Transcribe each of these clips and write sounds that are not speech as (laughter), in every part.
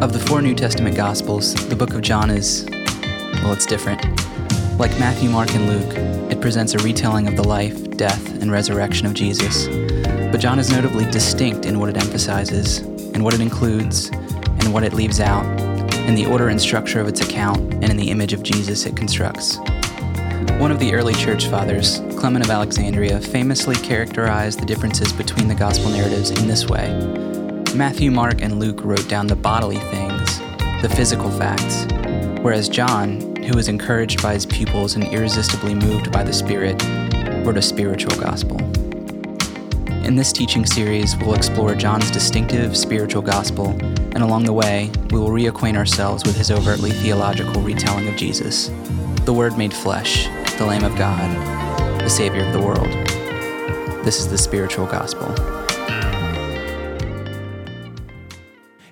Of the four New Testament Gospels, the book of John is, well, it's different. Like Matthew, Mark, and Luke, it presents a retelling of the life, death, and resurrection of Jesus. But John is notably distinct in what it emphasizes, and what it includes, and what it leaves out, in the order and structure of its account, and in the image of Jesus it constructs. One of the early church fathers, Clement of Alexandria, famously characterized the differences between the gospel narratives in this way Matthew, Mark, and Luke wrote down the bodily things, the physical facts, whereas John, who was encouraged by his pupils and irresistibly moved by the Spirit, wrote a spiritual gospel. In this teaching series, we'll explore John's distinctive spiritual gospel, and along the way, we will reacquaint ourselves with his overtly theological retelling of Jesus, the Word made flesh, the Lamb of God, the Savior of the world. This is the spiritual gospel.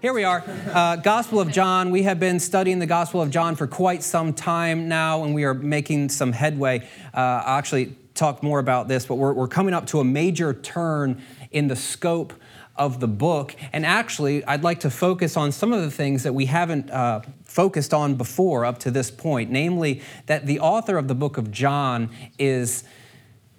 Here we are, uh, Gospel of John. We have been studying the Gospel of John for quite some time now, and we are making some headway. Uh, I'll actually talk more about this, but we're, we're coming up to a major turn in the scope of the book. And actually, I'd like to focus on some of the things that we haven't uh, focused on before up to this point, namely that the author of the book of John is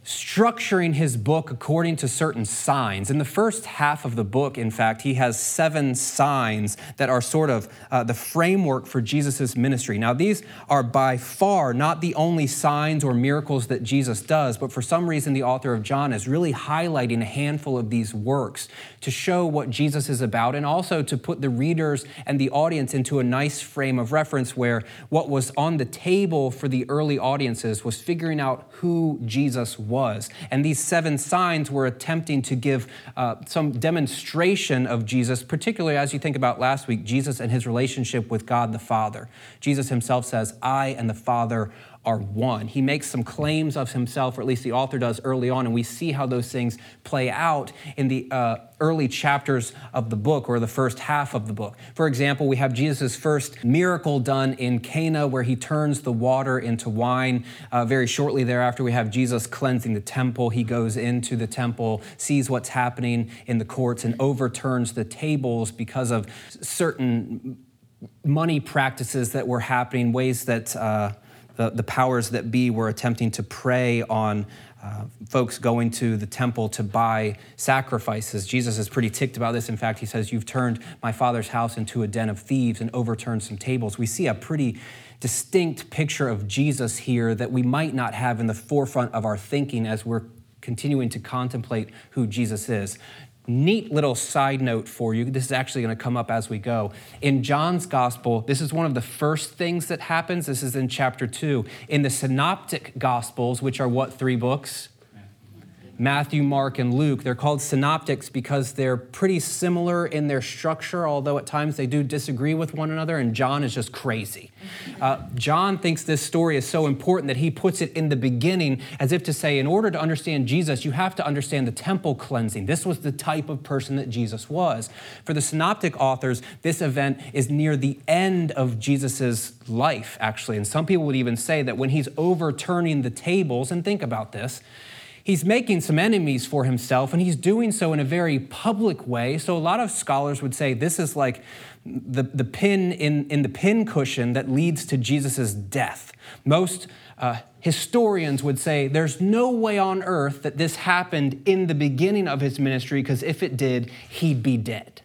structuring his book according to certain signs. In the first half of the book, in fact, he has seven signs that are sort of uh, the framework for Jesus' ministry. Now, these are by far not the only signs or miracles that Jesus does, but for some reason, the author of John is really highlighting a handful of these works to show what Jesus is about and also to put the readers and the audience into a nice frame of reference where what was on the table for the early audiences was figuring out who Jesus was. And these seven signs were attempting to give uh, some demonstration of Jesus, particularly as you think about last week, Jesus and his relationship with God the Father. Jesus himself says, I and the Father are one. He makes some claims of himself, or at least the author does early on, and we see how those things play out in the uh, early chapters of the book or the first half of the book. For example, we have Jesus' first miracle done in Cana where he turns the water into wine. Uh, very shortly thereafter, we have Jesus cleansing the temple. He goes into the temple, sees what's happening in the courts, and overturns the tables because of certain money practices that were happening, ways that. Uh, the, the powers that be were attempting to prey on uh, folks going to the temple to buy sacrifices. Jesus is pretty ticked about this. In fact, he says, You've turned my father's house into a den of thieves and overturned some tables. We see a pretty distinct picture of Jesus here that we might not have in the forefront of our thinking as we're continuing to contemplate who Jesus is neat little side note for you. This is actually going to come up as we go. In John's gospel, this is one of the first things that happens. This is in chapter 2. In the synoptic gospels, which are what three books? Matthew, Mark, and Luke. They're called synoptics because they're pretty similar in their structure, although at times they do disagree with one another, and John is just crazy. Uh, John thinks this story is so important that he puts it in the beginning as if to say, in order to understand Jesus, you have to understand the temple cleansing. This was the type of person that Jesus was. For the synoptic authors, this event is near the end of Jesus' life, actually. And some people would even say that when he's overturning the tables, and think about this, he's making some enemies for himself, and he's doing so in a very public way. So, a lot of scholars would say this is like the, the pin in, in the pin cushion that leads to Jesus' death. Most uh, historians would say there's no way on earth that this happened in the beginning of his ministry, because if it did, he'd be dead.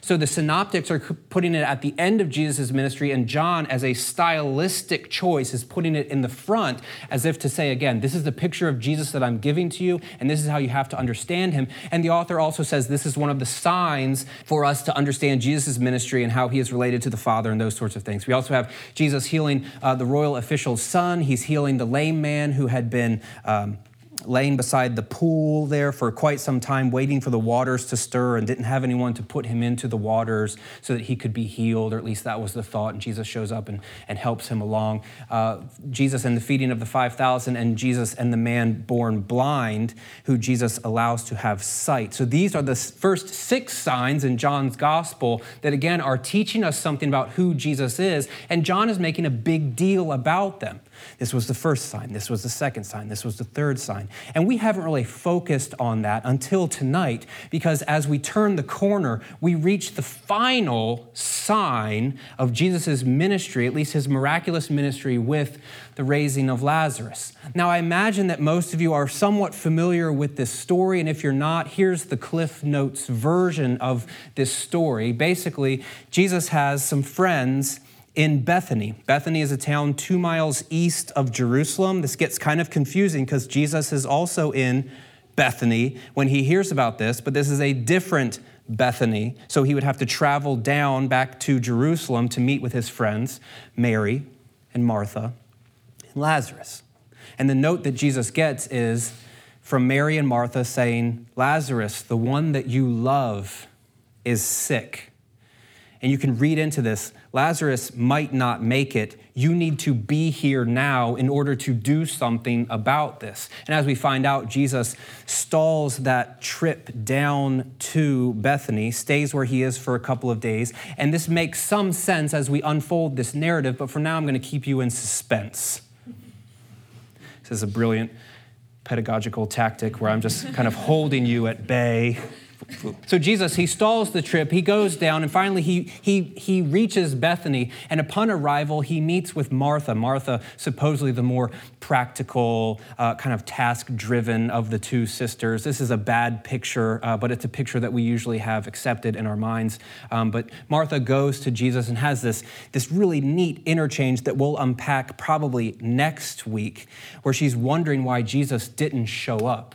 So the synoptics are putting it at the end of Jesus' ministry, and John, as a stylistic choice, is putting it in the front as if to say, again, this is the picture of Jesus that I'm giving to you, and this is how you have to understand him. And the author also says this is one of the signs for us to understand Jesus' ministry and how he is related to the Father and those sorts of things. We also have Jesus healing uh, the royal official's son, he's healing the lame man who had been. Um, laying beside the pool there for quite some time, waiting for the waters to stir, and didn't have anyone to put him into the waters so that he could be healed, or at least that was the thought. And Jesus shows up and, and helps him along. Uh, Jesus and the feeding of the 5,000, and Jesus and the man born blind, who Jesus allows to have sight. So these are the first six signs in John's gospel that, again, are teaching us something about who Jesus is. And John is making a big deal about them. This was the first sign. This was the second sign. This was the third sign. And we haven't really focused on that until tonight because as we turn the corner, we reach the final sign of Jesus' ministry, at least his miraculous ministry with the raising of Lazarus. Now, I imagine that most of you are somewhat familiar with this story. And if you're not, here's the Cliff Notes version of this story. Basically, Jesus has some friends in Bethany. Bethany is a town two miles east of Jerusalem. This gets kind of confusing because Jesus is also in Bethany when he hears about this, but this is a different Bethany. So he would have to travel down back to Jerusalem to meet with his friends, Mary and Martha and Lazarus. And the note that Jesus gets is from Mary and Martha saying, Lazarus, the one that you love, is sick. And you can read into this Lazarus might not make it. You need to be here now in order to do something about this. And as we find out, Jesus stalls that trip down to Bethany, stays where he is for a couple of days. And this makes some sense as we unfold this narrative, but for now, I'm going to keep you in suspense. This is a brilliant pedagogical tactic where I'm just kind of holding you at bay so Jesus, he stalls the trip, he goes down, and finally he, he, he reaches Bethany. And upon arrival, he meets with Martha. Martha, supposedly the more practical, uh, kind of task driven of the two sisters. This is a bad picture, uh, but it's a picture that we usually have accepted in our minds. Um, but Martha goes to Jesus and has this, this really neat interchange that we'll unpack probably next week, where she's wondering why Jesus didn't show up.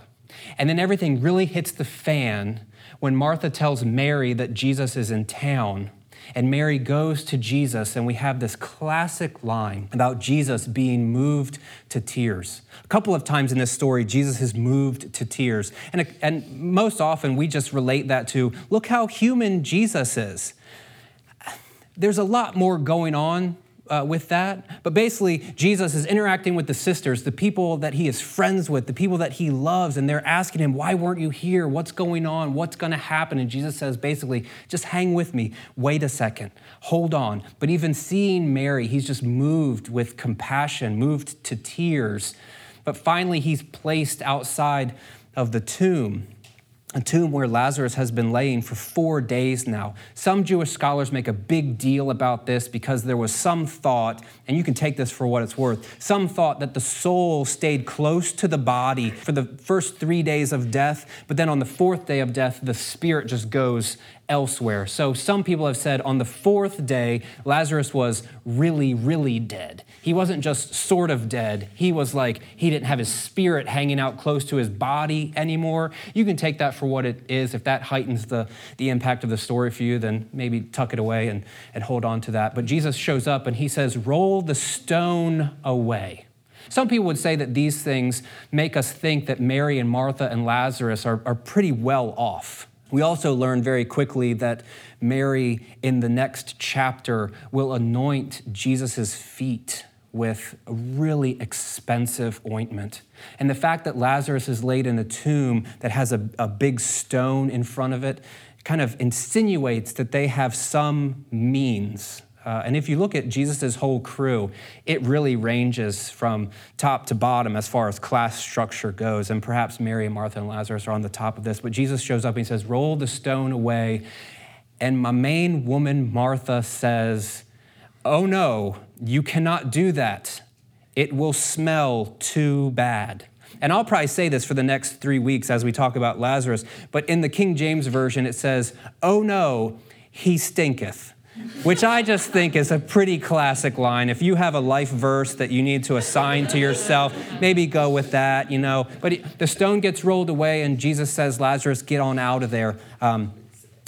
And then everything really hits the fan when Martha tells Mary that Jesus is in town. And Mary goes to Jesus, and we have this classic line about Jesus being moved to tears. A couple of times in this story, Jesus is moved to tears. And, and most often, we just relate that to look how human Jesus is. There's a lot more going on uh, with that. But basically, Jesus is interacting with the sisters, the people that he is friends with, the people that he loves, and they're asking him, Why weren't you here? What's going on? What's going to happen? And Jesus says, basically, just hang with me. Wait a second. Hold on. But even seeing Mary, he's just moved with compassion, moved to tears. But finally, he's placed outside of the tomb a tomb where Lazarus has been laying for four days now. Some Jewish scholars make a big deal about this because there was some thought, and you can take this for what it's worth, some thought that the soul stayed close to the body for the first three days of death, but then on the fourth day of death, the spirit just goes elsewhere. So some people have said on the fourth day, Lazarus was really, really dead. He wasn't just sort of dead. He was like, he didn't have his spirit hanging out close to his body anymore. You can take that for what it is. If that heightens the, the impact of the story for you, then maybe tuck it away and, and hold on to that. But Jesus shows up and he says, Roll the stone away. Some people would say that these things make us think that Mary and Martha and Lazarus are, are pretty well off. We also learn very quickly that Mary, in the next chapter, will anoint Jesus' feet with a really expensive ointment. And the fact that Lazarus is laid in a tomb that has a, a big stone in front of it kind of insinuates that they have some means uh, and if you look at Jesus' whole crew, it really ranges from top to bottom as far as class structure goes. And perhaps Mary and Martha and Lazarus are on the top of this. But Jesus shows up and he says, Roll the stone away. And my main woman, Martha, says, Oh no, you cannot do that. It will smell too bad. And I'll probably say this for the next three weeks as we talk about Lazarus, but in the King James Version, it says, Oh no, he stinketh which I just think is a pretty classic line. If you have a life verse that you need to assign to yourself, maybe go with that, you know. But the stone gets rolled away, and Jesus says, Lazarus, get on out of there. Um,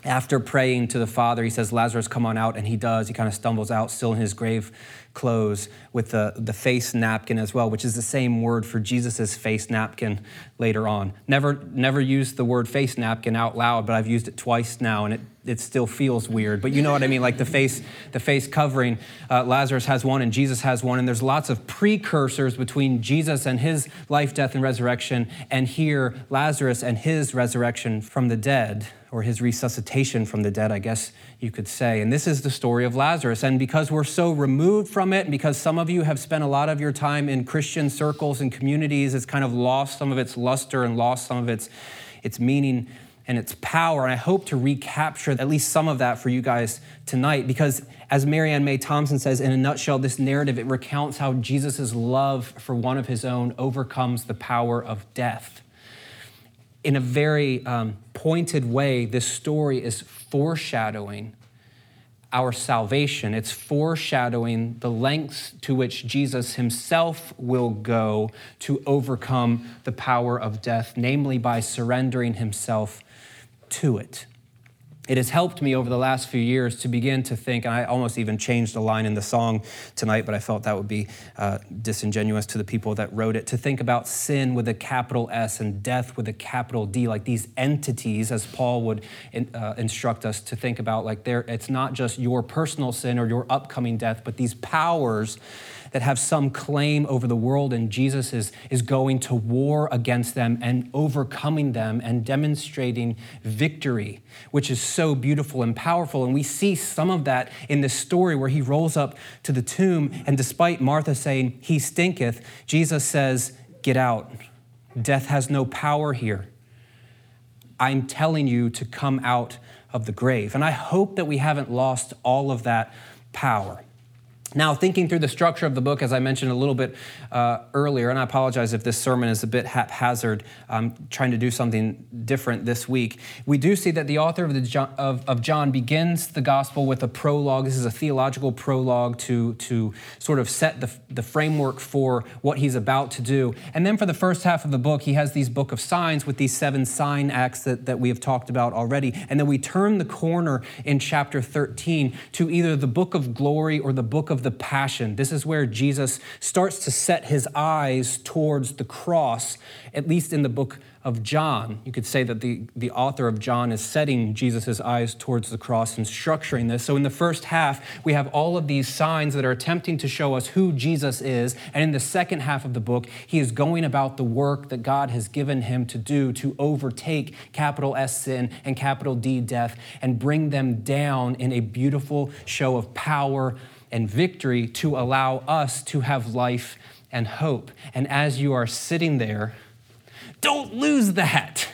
after praying to the Father, he says, Lazarus, come on out. And he does. He kind of stumbles out, still in his grave clothes, with the, the face napkin as well, which is the same word for Jesus' face napkin later on. Never, never used the word face napkin out loud, but I've used it twice now, and it it still feels weird. But you know what I mean? Like the face, the face covering. Uh, Lazarus has one and Jesus has one. And there's lots of precursors between Jesus and his life, death, and resurrection, and here Lazarus and his resurrection from the dead, or his resuscitation from the dead, I guess you could say. And this is the story of Lazarus. And because we're so removed from it, and because some of you have spent a lot of your time in Christian circles and communities, it's kind of lost some of its luster and lost some of its, its meaning and its power. And I hope to recapture at least some of that for you guys tonight because, as Marianne Meye Thompson says, in a nutshell, this narrative it recounts how Jesus' love for one of his own overcomes the power of death. In a very um, pointed way, this story is foreshadowing our salvation. It's foreshadowing the lengths to which Jesus himself will go to overcome the power of death, namely by surrendering himself to it. It has helped me over the last few years to begin to think, and I almost even changed a line in the song tonight, but I felt that would be uh, disingenuous to the people that wrote it, to think about sin with a capital S and death with a capital D, like these entities, as Paul would in, uh, instruct us to think about, like there, it's not just your personal sin or your upcoming death, but these powers that have some claim over the world, and Jesus is, is going to war against them and overcoming them and demonstrating victory, which is so beautiful and powerful. And we see some of that in this story where he rolls up to the tomb, and despite Martha saying, He stinketh, Jesus says, Get out. Death has no power here. I'm telling you to come out of the grave. And I hope that we haven't lost all of that power. Now, thinking through the structure of the book, as I mentioned a little bit uh, earlier, and I apologize if this sermon is a bit haphazard, I'm trying to do something different this week. We do see that the author of, the John, of, of John begins the gospel with a prologue. This is a theological prologue to, to sort of set the, the framework for what he's about to do. And then for the first half of the book, he has these book of signs with these seven sign acts that, that we have talked about already. And then we turn the corner in chapter 13 to either the book of glory or the book of the passion. This is where Jesus starts to set his eyes towards the cross, at least in the book of John. You could say that the, the author of John is setting Jesus' eyes towards the cross and structuring this. So in the first half, we have all of these signs that are attempting to show us who Jesus is. And in the second half of the book, he is going about the work that God has given him to do to overtake capital S sin and capital D death and bring them down in a beautiful show of power and victory to allow us to have life and hope. And as you are sitting there, don't lose that.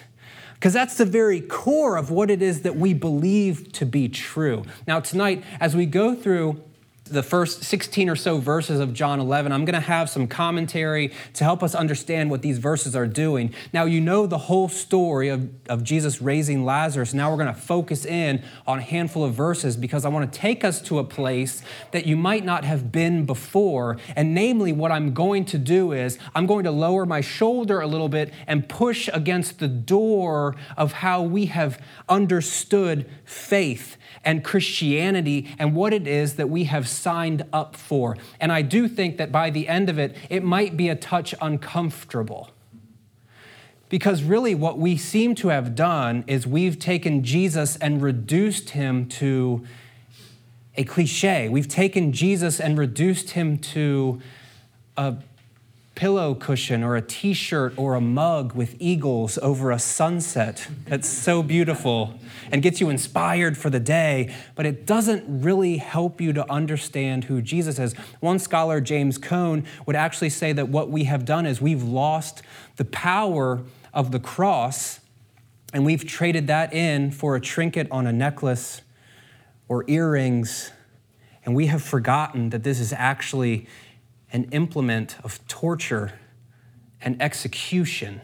Because that's the very core of what it is that we believe to be true. Now, tonight, as we go through the first 16 or so verses of John 11. I'm going to have some commentary to help us understand what these verses are doing. Now, you know the whole story of, of Jesus raising Lazarus. Now, we're going to focus in on a handful of verses because I want to take us to a place that you might not have been before. And namely, what I'm going to do is I'm going to lower my shoulder a little bit and push against the door of how we have understood faith and Christianity and what it is that we have signed up for. And I do think that by the end of it, it might be a touch uncomfortable. Because really, what we seem to have done is we've taken Jesus and reduced him to a cliche. We've taken Jesus and reduced him to a pillow cushion or a t shirt or a mug with eagles over a sunset. That's so beautiful and gets you inspired for the day, but it doesn't really help you to understand who Jesus is. One scholar, James Cone, would actually say that what we have done is we've lost the power of the cross and we've traded that in for a trinket on a necklace or earrings, and we have forgotten that this is actually an implement of torture and execution.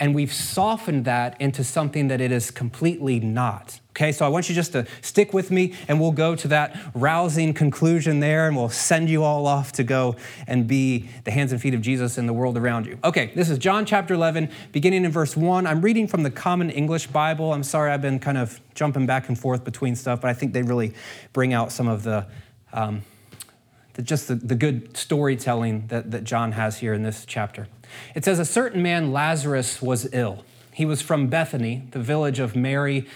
And we've softened that into something that it is completely not. Okay, so I want you just to stick with me and we'll go to that rousing conclusion there and we'll send you all off to go and be the hands and feet of Jesus in the world around you. Okay, this is John chapter 11, beginning in verse 1. I'm reading from the Common English Bible. I'm sorry I've been kind of jumping back and forth between stuff, but I think they really bring out some of the. Um, just the, the good storytelling that, that John has here in this chapter. It says, A certain man, Lazarus, was ill. He was from Bethany, the village of Mary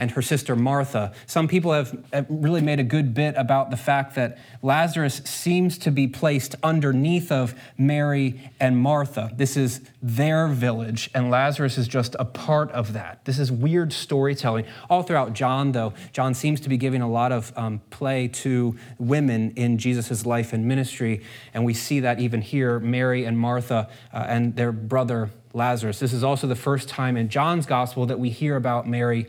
and her sister Martha. Some people have really made a good bit about the fact that Lazarus seems to be placed underneath of Mary and Martha. This is their village, and Lazarus is just a part of that. This is weird storytelling. All throughout John, though, John seems to be giving a lot of um, play to women in Jesus' life and ministry, and we see that even here Mary and Martha uh, and their brother Lazarus. This is also the first time in John's gospel that we hear about Mary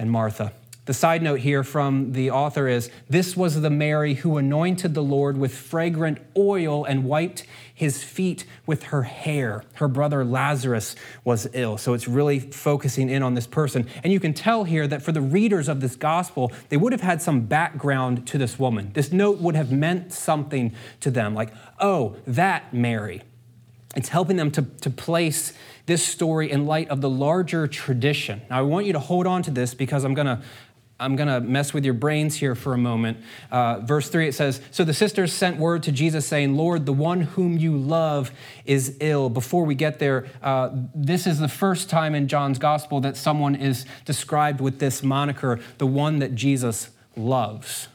and Martha. The side note here from the author is this was the Mary who anointed the Lord with fragrant oil and wiped his feet with her hair. Her brother Lazarus was ill. So it's really focusing in on this person. And you can tell here that for the readers of this gospel, they would have had some background to this woman. This note would have meant something to them, like, oh, that Mary. It's helping them to, to place this story in light of the larger tradition. Now, I want you to hold on to this because I'm going to. I'm going to mess with your brains here for a moment. Uh, verse 3, it says So the sisters sent word to Jesus saying, Lord, the one whom you love is ill. Before we get there, uh, this is the first time in John's gospel that someone is described with this moniker, the one that Jesus loves.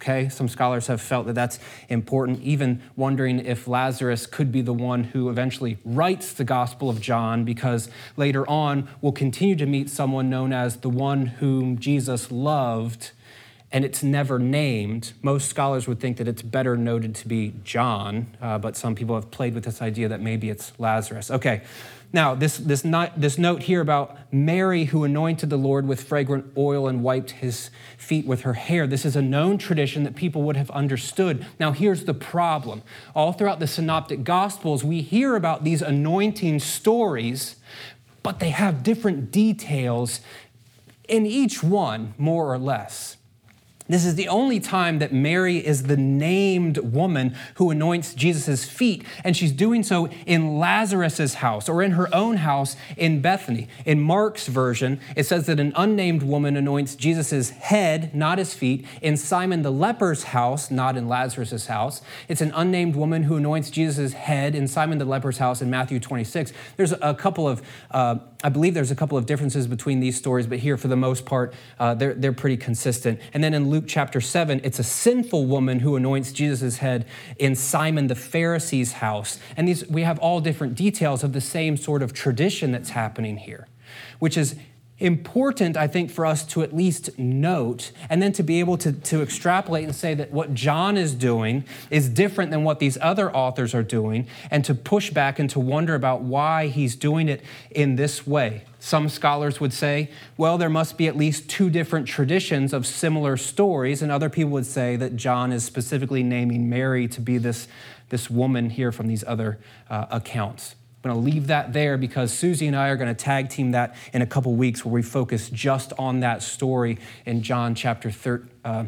Okay, some scholars have felt that that's important, even wondering if Lazarus could be the one who eventually writes the Gospel of John, because later on we'll continue to meet someone known as the one whom Jesus loved, and it's never named. Most scholars would think that it's better noted to be John, uh, but some people have played with this idea that maybe it's Lazarus. Okay, now, this, this, not, this note here about Mary who anointed the Lord with fragrant oil and wiped his feet with her hair, this is a known tradition that people would have understood. Now, here's the problem. All throughout the Synoptic Gospels, we hear about these anointing stories, but they have different details in each one, more or less. This is the only time that Mary is the named woman who anoints Jesus' feet, and she's doing so in Lazarus' house or in her own house in Bethany. In Mark's version, it says that an unnamed woman anoints Jesus' head, not his feet, in Simon the leper's house, not in Lazarus' house. It's an unnamed woman who anoints Jesus' head in Simon the leper's house in Matthew 26. There's a couple of uh, I believe there's a couple of differences between these stories, but here, for the most part, uh, they're, they're pretty consistent. And then in Luke chapter 7, it's a sinful woman who anoints Jesus' head in Simon the Pharisee's house. And these, we have all different details of the same sort of tradition that's happening here, which is important, I think, for us to at least note and then to be able to, to extrapolate and say that what John is doing is different than what these other authors are doing and to push back and to wonder about why he's doing it in this way. Some scholars would say, well, there must be at least two different traditions of similar stories, and other people would say that John is specifically naming Mary to be this, this woman here from these other uh, accounts. I'm going to leave that there because Susie and I are going to tag team that in a couple weeks where we focus just on that story in John chapter thir- uh,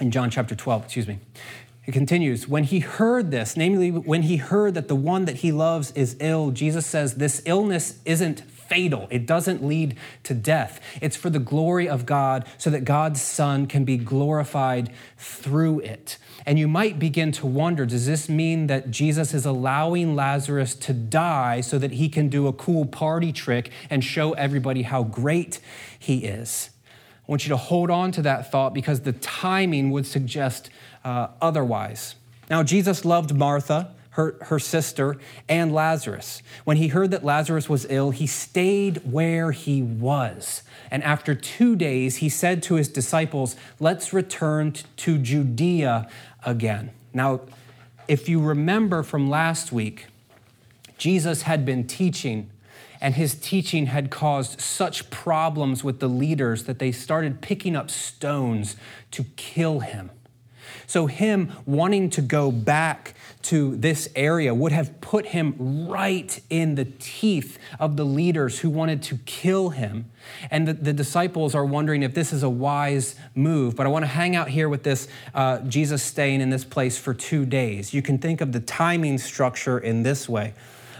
in John chapter 12, excuse me. It continues, when he heard this, namely when he heard that the one that he loves is ill, Jesus says this illness isn't fatal. It doesn't lead to death. It's for the glory of God so that God's Son can be glorified through it. And you might begin to wonder does this mean that Jesus is allowing Lazarus to die so that he can do a cool party trick and show everybody how great he is? I want you to hold on to that thought because the timing would suggest uh, otherwise. Now, Jesus loved Martha her, her sister, and Lazarus. When he heard that Lazarus was ill, he stayed where he was. And after two days, he said to his disciples, Let's return to Judea again. Now, if you remember from last week, Jesus had been teaching, and his teaching had caused such problems with the leaders that they started picking up stones to kill him. So, him wanting to go back to this area would have put him right in the teeth of the leaders who wanted to kill him. And the, the disciples are wondering if this is a wise move. But I want to hang out here with this uh, Jesus staying in this place for two days. You can think of the timing structure in this way.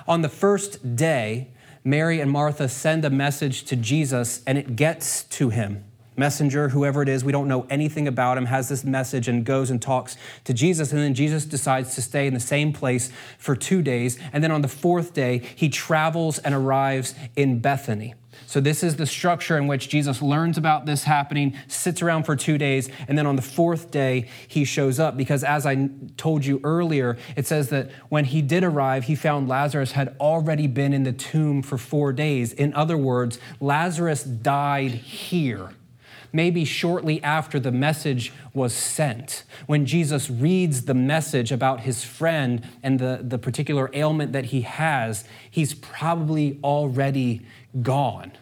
On the first day, Mary and Martha send a message to Jesus, and it gets to him messenger, whoever it is, we don't know anything about him, has this message and goes and talks to Jesus. And then Jesus decides to stay in the same place for two days. And then on the fourth day, he travels and arrives in Bethany. So, this is the structure in which Jesus learns about this happening, sits around for two days, and then on the fourth day, he shows up. Because as I told you earlier, it says that when he did arrive, he found Lazarus had already been in the tomb for four days. In other words, Lazarus died here maybe shortly after the message was sent. When Jesus reads the message about his friend and the, the particular ailment that he has, he's probably already gone.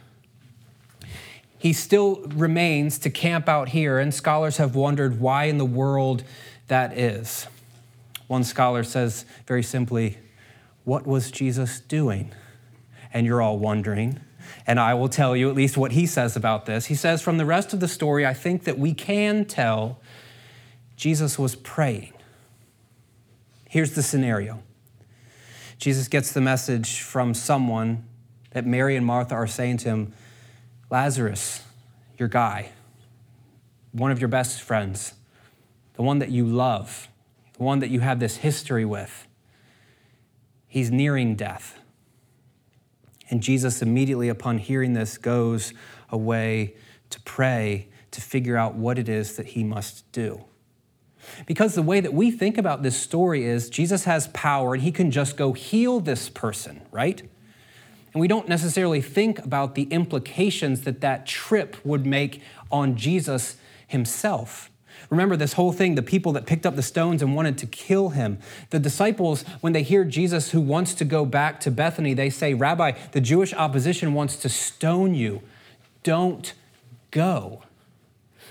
He still remains to camp out here, and scholars have wondered why in the world that is. One scholar says very simply, What was Jesus doing? And you're all wondering, and I will tell you at least what he says about this. He says, From the rest of the story, I think that we can tell Jesus was praying. Here's the scenario Jesus gets the message from someone that Mary and Martha are saying to him Lazarus, your guy, one of your best friends, the one that you love, the one that you have this history with, he's nearing death. And Jesus, immediately upon hearing this, goes away to pray to figure out what it is that he must do. Because the way that we think about this story is Jesus has power and he can just go heal this person, right? And we don't necessarily think about the implications that that trip would make on Jesus himself. Remember this whole thing the people that picked up the stones and wanted to kill him. The disciples, when they hear Jesus who wants to go back to Bethany, they say, Rabbi, the Jewish opposition wants to stone you. Don't go.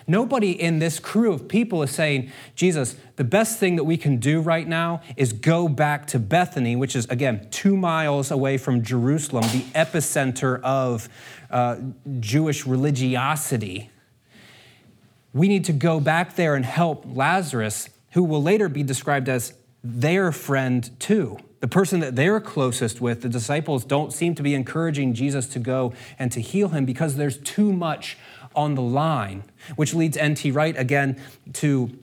Nobody in this crew of people is saying, Jesus, the best thing that we can do right now is go back to Bethany, which is, again, two miles away from Jerusalem, the epicenter of uh, Jewish religiosity we need to go back there and help Lazarus, who will later be described as their friend too. The person that they're closest with, the disciples don't seem to be encouraging Jesus to go and to heal him because there's too much on the line, which leads N.T. Wright again to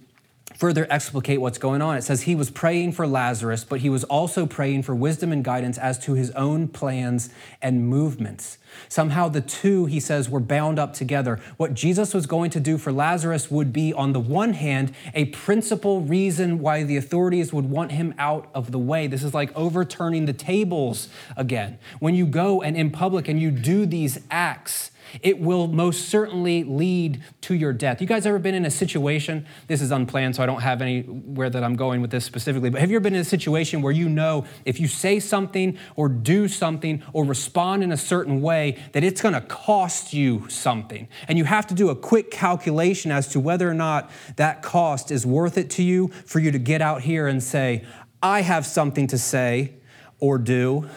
further explicate what's going on. It says he was praying for Lazarus, but he was also praying for wisdom and guidance as to his own plans and movements. Somehow the two, he says, were bound up together. What Jesus was going to do for Lazarus would be, on the one hand, a principal reason why the authorities would want him out of the way. This is like overturning the tables again. When you go and in public and you do these acts, it will most certainly lead to your death. You guys ever been in a situation? This is unplanned, so I don't have anywhere that I'm going with this specifically, but have you ever been in a situation where you know if you say something or do something or respond in a certain way, that it's going to cost you something? And you have to do a quick calculation as to whether or not that cost is worth it to you for you to get out here and say, I have something to say or do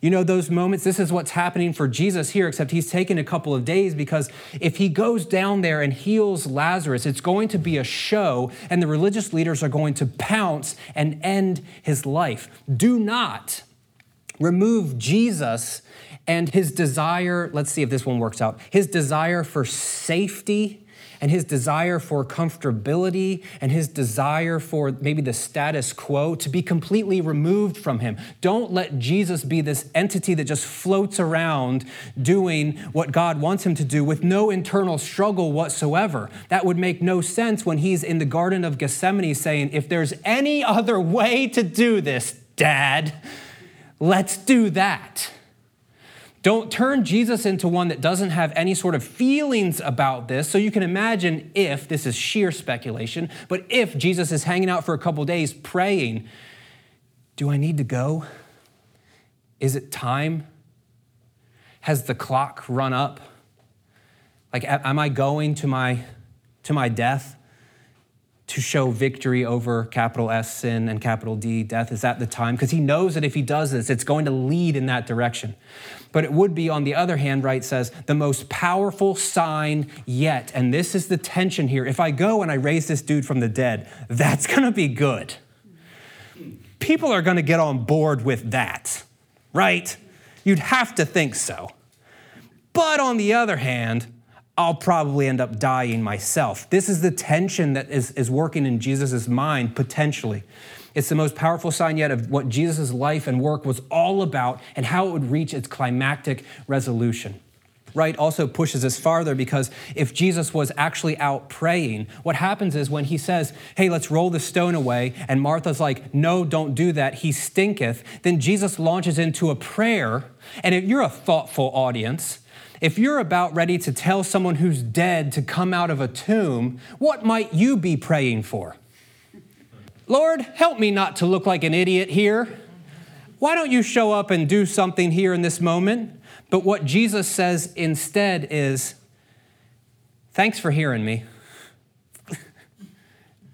you know, those moments, this is what's happening for Jesus here, except he's taken a couple of days because if he goes down there and heals Lazarus, it's going to be a show, and the religious leaders are going to pounce and end his life. Do not remove Jesus and his desire, let's see if this one works out, his desire for safety and his desire for comfortability and his desire for maybe the status quo to be completely removed from him. Don't let Jesus be this entity that just floats around doing what God wants him to do with no internal struggle whatsoever. That would make no sense when he's in the Garden of Gethsemane saying, If there's any other way to do this, Dad, let's do that. Don't turn Jesus into one that doesn't have any sort of feelings about this. So you can imagine if, this is sheer speculation, but if Jesus is hanging out for a couple days praying, do I need to go? Is it time? Has the clock run up? Like, am I going to my, to my death? to show victory over capital S sin and capital D death? Is that the time? Because he knows that if he does this, it's going to lead in that direction. But it would be, on the other hand, Wright says, the most powerful sign yet. And this is the tension here. If I go and I raise this dude from the dead, that's (laughs) going to be good. People are going to get on board with that, right? You'd have to think so. But on the other hand, I'll probably end up dying myself. This is the tension that is, is working in Jesus' mind, potentially. It's the most powerful sign yet of what Jesus' life and work was all about and how it would reach its climactic resolution. Wright also pushes this farther because if Jesus was actually out praying, what happens is when he says, Hey, let's roll the stone away, and Martha's like, No, don't do that, he stinketh, then Jesus launches into a prayer. And if you're a thoughtful audience, if you're about ready to tell someone who's dead to come out of a tomb, what might you be praying for? Lord, help me not to look like an idiot here. Why don't you show up and do something here in this moment? But what Jesus says instead is, Thanks for hearing me. (laughs)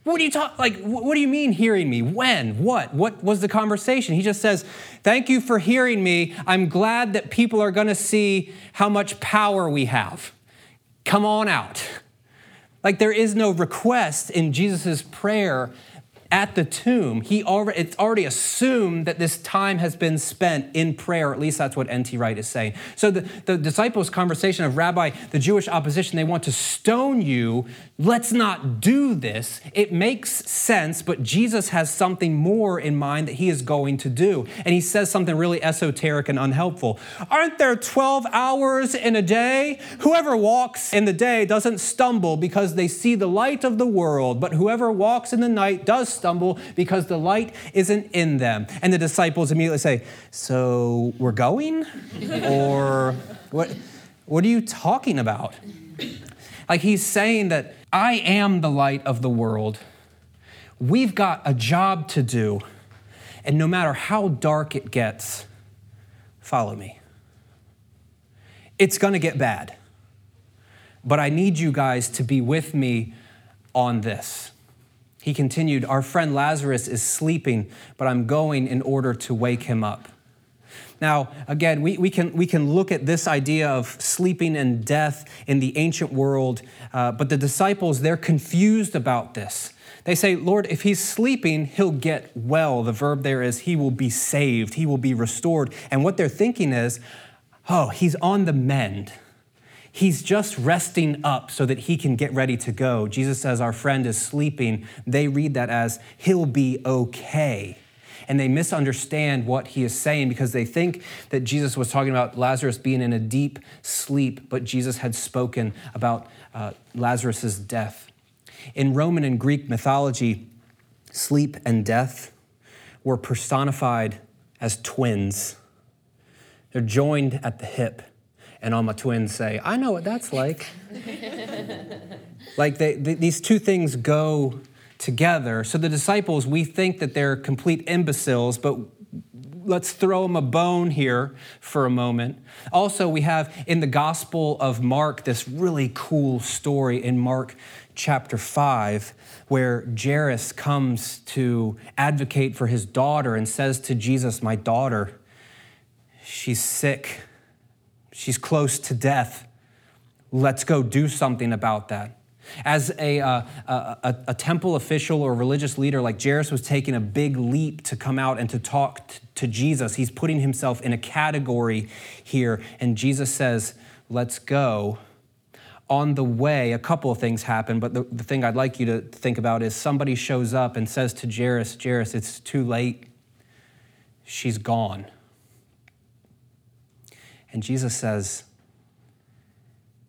what do you talk like what do you mean hearing me? When? What? What was the conversation? He just says, "Thank you for hearing me. I'm glad that people are going to see how much power we have. Come on out." Like there is no request in Jesus' prayer at the tomb, he already, it's already assumed that this time has been spent in prayer. At least that's what N.T. Wright is saying. So the, the disciples' conversation of Rabbi, the Jewish opposition, they want to stone you. Let's not do this. It makes sense, but Jesus has something more in mind that he is going to do. And he says something really esoteric and unhelpful. Aren't there 12 hours in a day? Whoever walks in the day doesn't stumble because they see the light of the world, but whoever walks in the night does stumble because the light isn't in them. And the disciples immediately say, So we're going? or what, what are you talking about? Like he's saying that I am the light of the world. We've got a job to do. And no matter how dark it gets, follow me. It's going to get bad. But I need you guys to be with me on this. He continued, Our friend Lazarus is sleeping, but I'm going in order to wake him up. Now, again, we, we, can, we can look at this idea of sleeping and death in the ancient world, uh, but the disciples, they're confused about this. They say, Lord, if he's sleeping, he'll get well. The verb there is, he will be saved, he will be restored. And what they're thinking is, oh, he's on the mend. He's just resting up so that he can get ready to go. Jesus says, Our friend is sleeping. They read that as, He'll be okay. And they misunderstand what he is saying because they think that Jesus was talking about Lazarus being in a deep sleep, but Jesus had spoken about uh, Lazarus' death. In Roman and Greek mythology, sleep and death were personified as twins. They're joined at the hip and all my twins say, I know what that's like. like they, they, these two things go together. So the disciples, we think that they're complete imbeciles, but let's throw them a bone here for a moment. Also, we have in the Gospel of Mark this really cool story in Mark chapter 5 where Jairus comes to advocate for his daughter and says to Jesus, My daughter, she's sick She's close to death. Let's go do something about that. As a, uh, a, a, temple official or religious leader like Jairus was taking a big leap to come out and to talk t- to Jesus, he's putting himself in a category here. And Jesus says, Let's go. On the way, a couple of things happen, but the, the thing I'd like you to think about is somebody shows up and says to Jairus, Jairus, it's too late. She's gone. And Jesus says,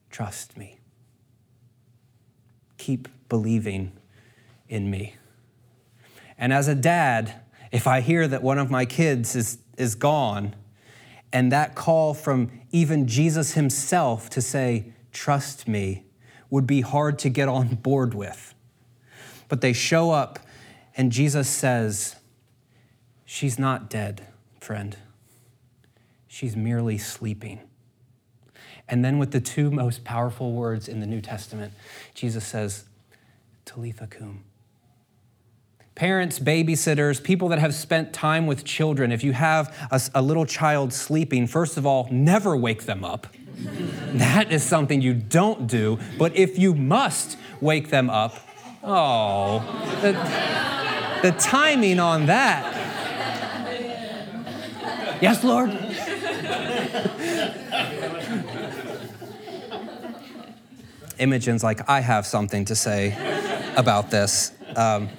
Trust me. Keep believing in me. And as a dad, if I hear that one of my kids is, is gone, and that call from even Jesus himself to say, Trust me, would be hard to get on board with. But they show up, and Jesus says, She's not dead, friend. She's merely sleeping. And then, with the two most powerful words in the New Testament, Jesus says, Talitha cum. Parents, babysitters, people that have spent time with children, if you have a, a little child sleeping, first of all, never wake them up. (laughs) that is something you don't do. But if you must wake them up, oh, the, the timing on that. Yes, Lord? Imogen's like, I have something to say about this. Um,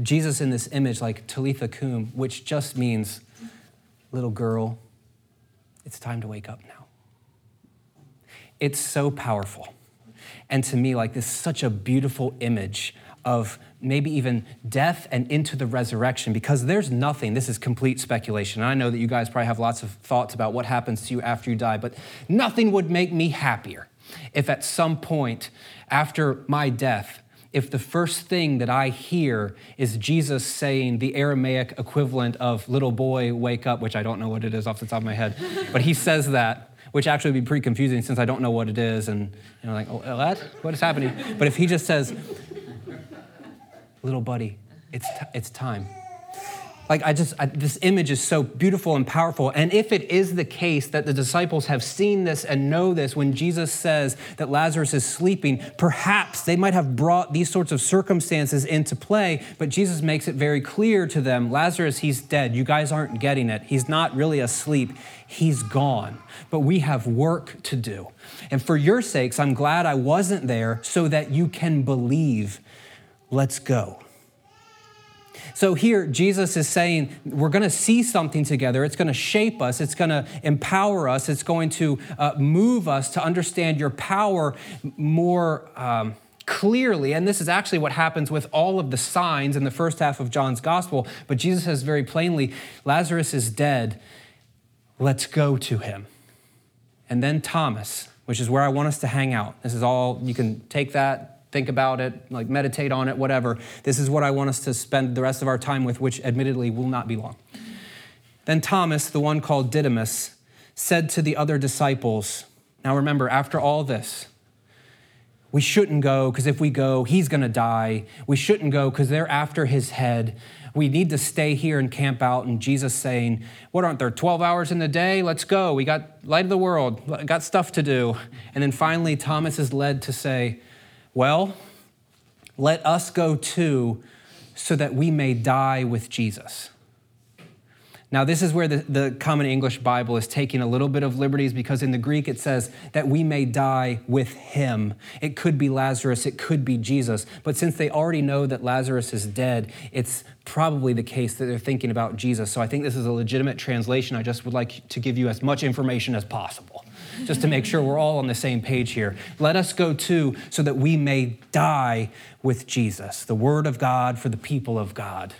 Jesus in this image, like Talitha cum, which just means little girl, It's time to wake up now. It's so powerful. And to me, like this, is such a beautiful image of maybe even death and into the resurrection because there's nothing, this is complete speculation. I know that you guys probably have lots of thoughts about what happens to you after you die, but nothing would make me happier if at some point after my death, if the first thing that I hear is Jesus saying the Aramaic equivalent of little boy, wake up, which I don't know what it is off the top of my head, (laughs) but he says that which actually would be pretty confusing since I don't know what it is. And you know, like, oh, what? What is happening? But if he just says, little buddy, it's, t- it's time. Like, I just, I, this image is so beautiful and powerful. And if it is the case that the disciples have seen this and know this when Jesus says that Lazarus is sleeping, perhaps they might have brought these sorts of circumstances into play, but Jesus makes it very clear to them Lazarus, he's dead. You guys aren't getting it. He's not really asleep, he's gone. But we have work to do. And for your sakes, I'm glad I wasn't there so that you can believe. Let's go. So here, Jesus is saying, we're going to see something together. It's going to shape us, it's going to empower us, it's going to uh, move us to understand your power more. Um, clearly, and this is actually what happens with all of the signs in the first half of John's gospel, but Jesus says very plainly Lazarus is dead. Let's go to him. And then Thomas, which is where I want us to hang out. This is all, you can take that, think about it, like meditate on it, whatever. This is what I want us to spend the rest of our time with, which admittedly will not be long. Then Thomas, the one called Didymus, said to the other disciples, Now remember, after all this, we shouldn't go because if we go, he's going to die. We shouldn't go because they're after his head. We need to stay here and camp out. And Jesus saying, What aren't there 12 hours in the day? Let's go. We got light of the world, got stuff to do. And then finally, Thomas is led to say, well, let us go too, so that we may die with Jesus. Now, this is where the, the, Common English Bible is taking a little bit of liberties because in the Greek it says that we may die with him. It could be Lazarus, it could be Jesus. But since they already know that Lazarus is dead, it's probably the case that they're thinking about Jesus. So I think this is a legitimate translation. I just would like to give you as much information as possible just to make sure we're all on the same page here. Let us go too, so that we may die with Jesus, the Word of God for the people of God.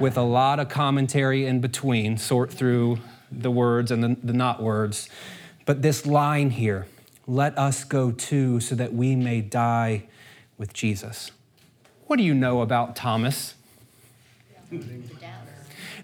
With a lot of commentary in between, sort through the words and the, the not words. But this line here, let us go too, so that we may die with Jesus. What do you know about Thomas?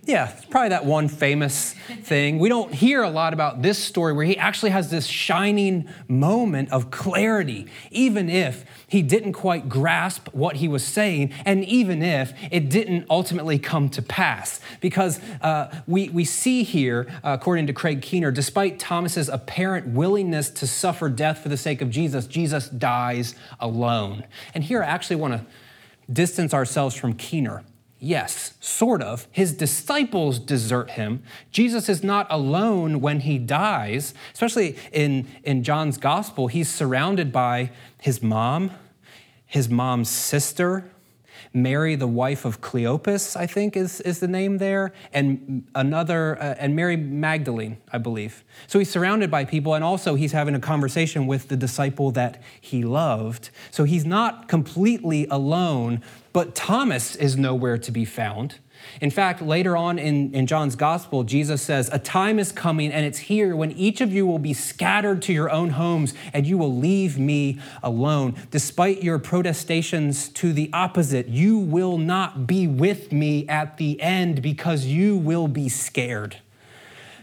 Yeah, it's probably that one famous thing. We don't hear a lot about this story where he actually has this shining moment of clarity, even if he didn't quite grasp what he was saying, and even if it didn't ultimately come to pass. Because uh, we, we see here, uh, according to Craig Keener, despite Thomas's apparent willingness to suffer death for the sake of Jesus, Jesus dies alone. And here I actually want to distance ourselves from Keener Yes, sort of. His disciples desert him. Jesus is not alone when he dies, especially in, in John's gospel. He's surrounded by his mom, his mom's sister, Mary, the wife of Cleopas, I think is, is the name there, and another, uh, and Mary Magdalene, I believe. So he's surrounded by people, and also he's having a conversation with the disciple that he loved. So he's not completely alone, but Thomas is nowhere to be found. In fact, later on in, in John's gospel, Jesus says, A time is coming and it's here when each of you will be scattered to your own homes and you will leave me alone. Despite your protestations to the opposite, you will not be with me at the end because you will be scared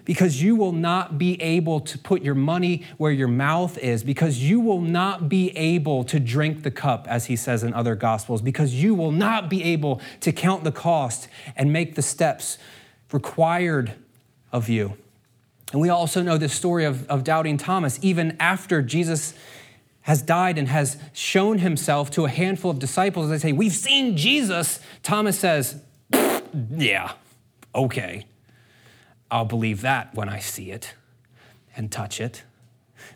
because you will not be able to put your money where your mouth is, because you will not be able to drink the cup, as he says in other gospels, because you will not be able to count the cost and make the steps required of you. And we also know the story of, of doubting Thomas, even after Jesus has died and has shown himself to a handful of disciples. They say, We've seen Jesus. Thomas says, Yeah, okay. I'll believe that when I see it and touch it.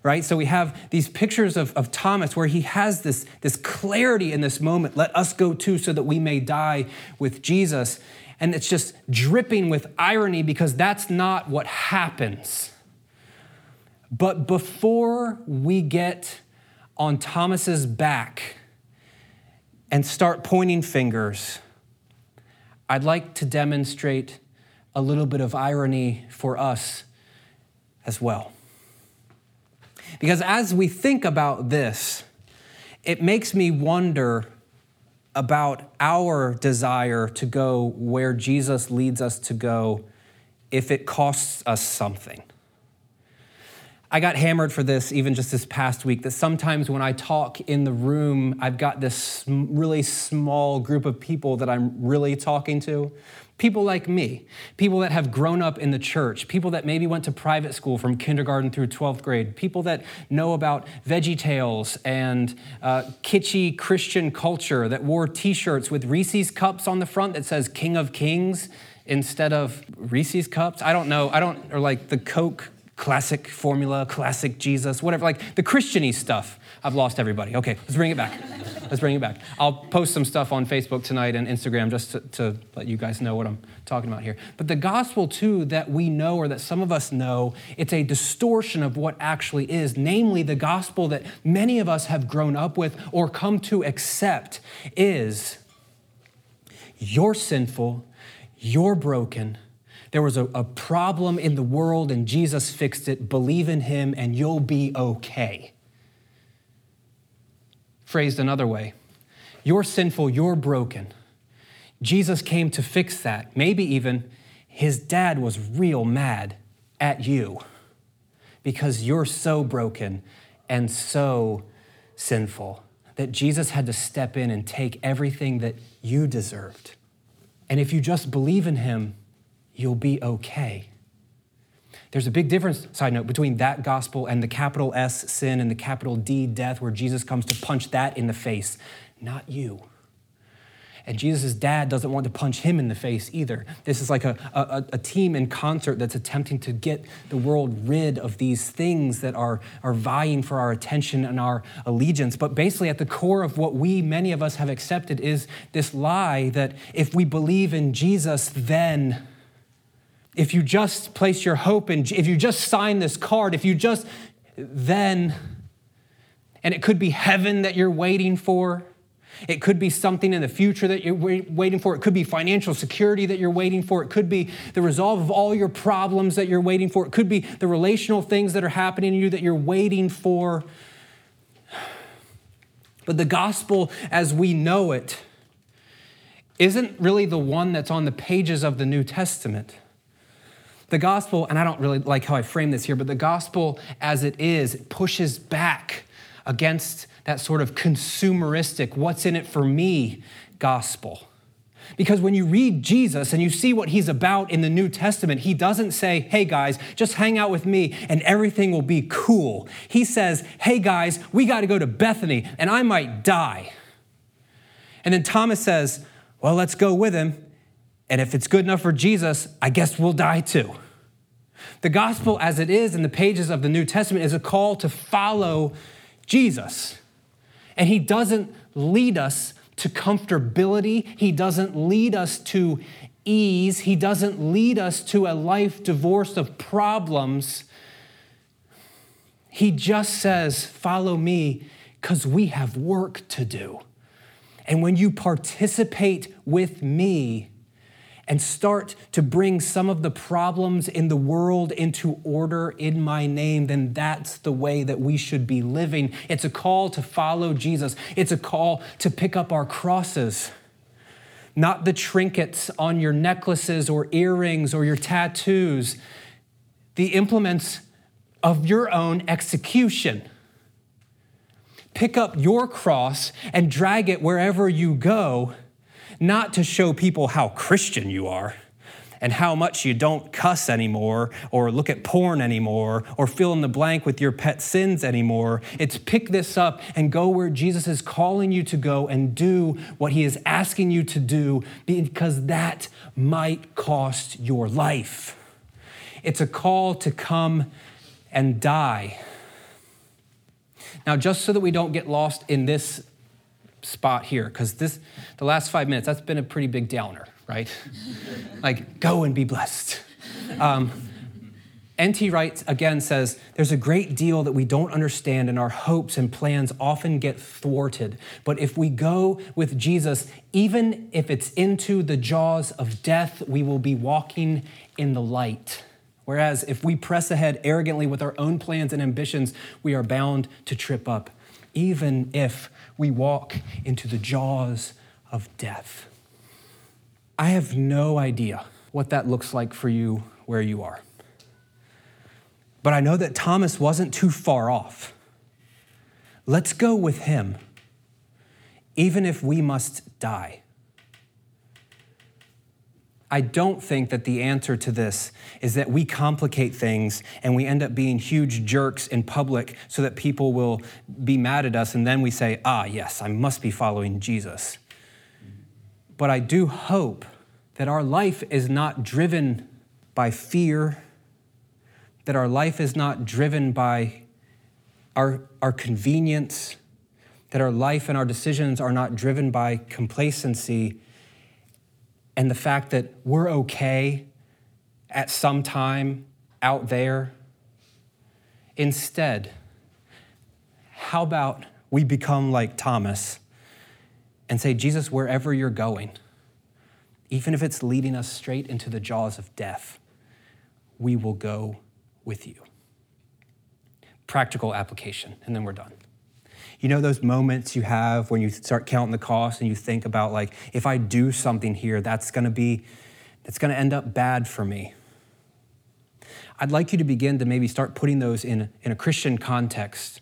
Right? So we have these pictures of, of Thomas where he has this, this clarity in this moment. Let us go too so that we may die with Jesus. And it's just dripping with irony because that's not what happens. But before we get on Thomas's back and start pointing fingers, I'd like to demonstrate a little bit of irony for us as well. Because as we think about this, it makes me wonder about our desire to go where Jesus leads us to go if it costs us something. I got hammered for this even just this past week that sometimes when I talk in the room, I've got this really small group of people that I'm really talking to. People like me, people that have grown up in the church, people that maybe went to private school from kindergarten through 12th grade, people that know about Veggie Tales and uh, kitschy Christian culture, that wore t shirts with Reese's cups on the front that says King of Kings instead of Reese's cups. I don't know. I don't, or like the Coke classic formula, classic Jesus, whatever, like the Christiany stuff. I've lost everybody. Okay, let's bring it back. Let's bring it back. I'll post some stuff on Facebook tonight and Instagram just to, to, let you guys know what I'm talking about here. But the gospel, too, that we know or that some of us know, it's a distortion of what actually is, namely the gospel that many of us have grown up with or come to accept is you're sinful, you're broken there was a, a problem in the world and Jesus fixed it. Believe in him and you'll be okay. Phrased another way, you're sinful, you're broken. Jesus came to fix that. Maybe even his dad was real mad at you because you're so broken and so sinful that Jesus had to step in and take everything that you deserved. And if you just believe in him, you'll be okay. There's a big difference, side note, between that gospel and the capital S sin and the capital D death, where Jesus comes to punch that in the face, not you. And Jesus' dad doesn't want to punch him in the face either. This is like a, a, a, team in concert that's attempting to get the world rid of these things that are, are vying for our attention and our allegiance. But basically, at the core of what we, many of us, have accepted is this lie that if we believe in Jesus, then if you just place your hope in, if you just sign this card, if you just, then, and it could be heaven that you're waiting for. It could be something in the future that you're waiting for. It could be financial security that you're waiting for. It could be the resolve of all your problems that you're waiting for. It could be the relational things that are happening to you that you're waiting for. But the gospel as we know it isn't really the one that's on the pages of the New Testament. The gospel, and I don't really like how I frame this here, but the gospel as it is it pushes back against that sort of consumeristic, what's in it for me gospel. Because when you read Jesus and you see what he's about in the New Testament, he doesn't say, hey guys, just hang out with me and everything will be cool. He says, hey guys, we got to go to Bethany and I might die. And then Thomas says, well, let's go with him. And if it's good enough for Jesus, I guess we'll die too. The gospel, as it is in the pages of the New Testament, is a call to follow Jesus. And he doesn't lead us to comfortability, he doesn't lead us to ease, he doesn't lead us to a life divorced of problems. He just says, Follow me, because we have work to do. And when you participate with me, and start to bring some of the problems in the world into order in my name, then that's the way that we should be living. It's a call to follow Jesus, it's a call to pick up our crosses. Not the trinkets on your necklaces or earrings or your tattoos, the implements of your own execution. Pick up your cross and drag it wherever you go not to show people how Christian you are and how much you don't cuss anymore or look at porn anymore or fill in the blank with your pet sins anymore. It's pick this up and go where Jesus is calling you to go and do what he is asking you to do because that might cost your life. It's a call to come and die. Now, just so that we don't get lost in this spot here because this the last five minutes that's been a pretty big downer right (laughs) like go and be blessed um, N.T. Wright again says, There's a great deal that we don't understand, and our hopes and plans often get thwarted. But if we go with Jesus, even if it's into the jaws of death, we will be walking in the light. Whereas if we press ahead arrogantly with our own plans and ambitions, we are bound to trip up, even if we walk into the jaws of death. I have no idea what that looks like for you where you are. But I know that Thomas wasn't too far off. Let's go with him, even if we must die. I don't think that the answer to this is that we complicate things and we end up being huge jerks in public so that people will be mad at us and then we say, ah, yes, I must be following Jesus. But I do hope that our life is not driven by fear that our life is not driven by our, our convenience, that our life and our decisions are not driven by complacency and the fact that we're okay at some time out there. Instead, how about we become like Thomas and say, Jesus, wherever you're going, even if it's leading us straight into the jaws of death, we will go with you. Practical application, and then we're done. You know those moments you have when you start counting the cost and you think about like, if I do something here, that's gonna be, that's gonna end up bad for me. I'd like you to begin to maybe start putting those in, in a Christian context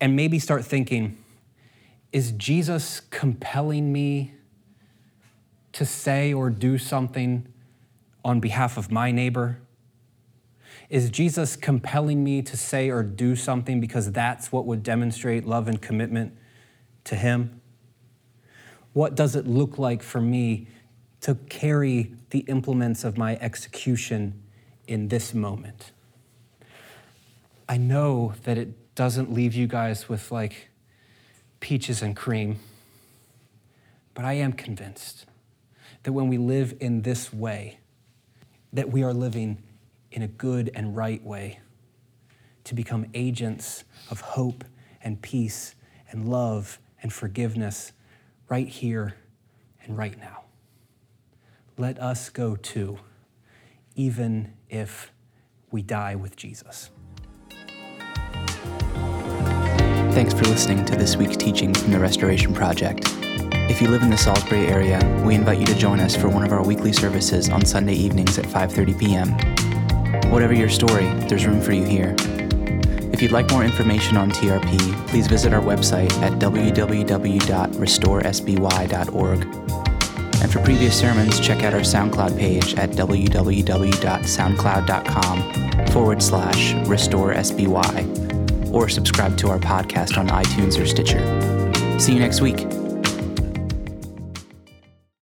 and maybe start thinking, is Jesus compelling me to say or do something on behalf of my neighbor? Is Jesus compelling me to say or do something because that's what would demonstrate love and commitment to Him? What does it look like for me to carry the implements of my execution in this moment? I know that it doesn't leave you guys with like peaches and cream, but I am convinced that when we live in this way, that we are living in a good and right way, to become agents of hope and peace and love and forgiveness right here and right now. Let us go too, even if we die with Jesus. Thanks for listening to this week's teaching from the Restoration Project. If you live in the Salisbury area, we invite you to join us for one of our weekly services on Sunday evenings at 5:30 p.m. Whatever your story, there's room for you here. If you'd like more information on TRP, please visit our website at www.restoresby.org. And for previous sermons, check out our SoundCloud page at www.soundcloud.com forward slash restoresby or subscribe to our podcast on iTunes or Stitcher. See you next week.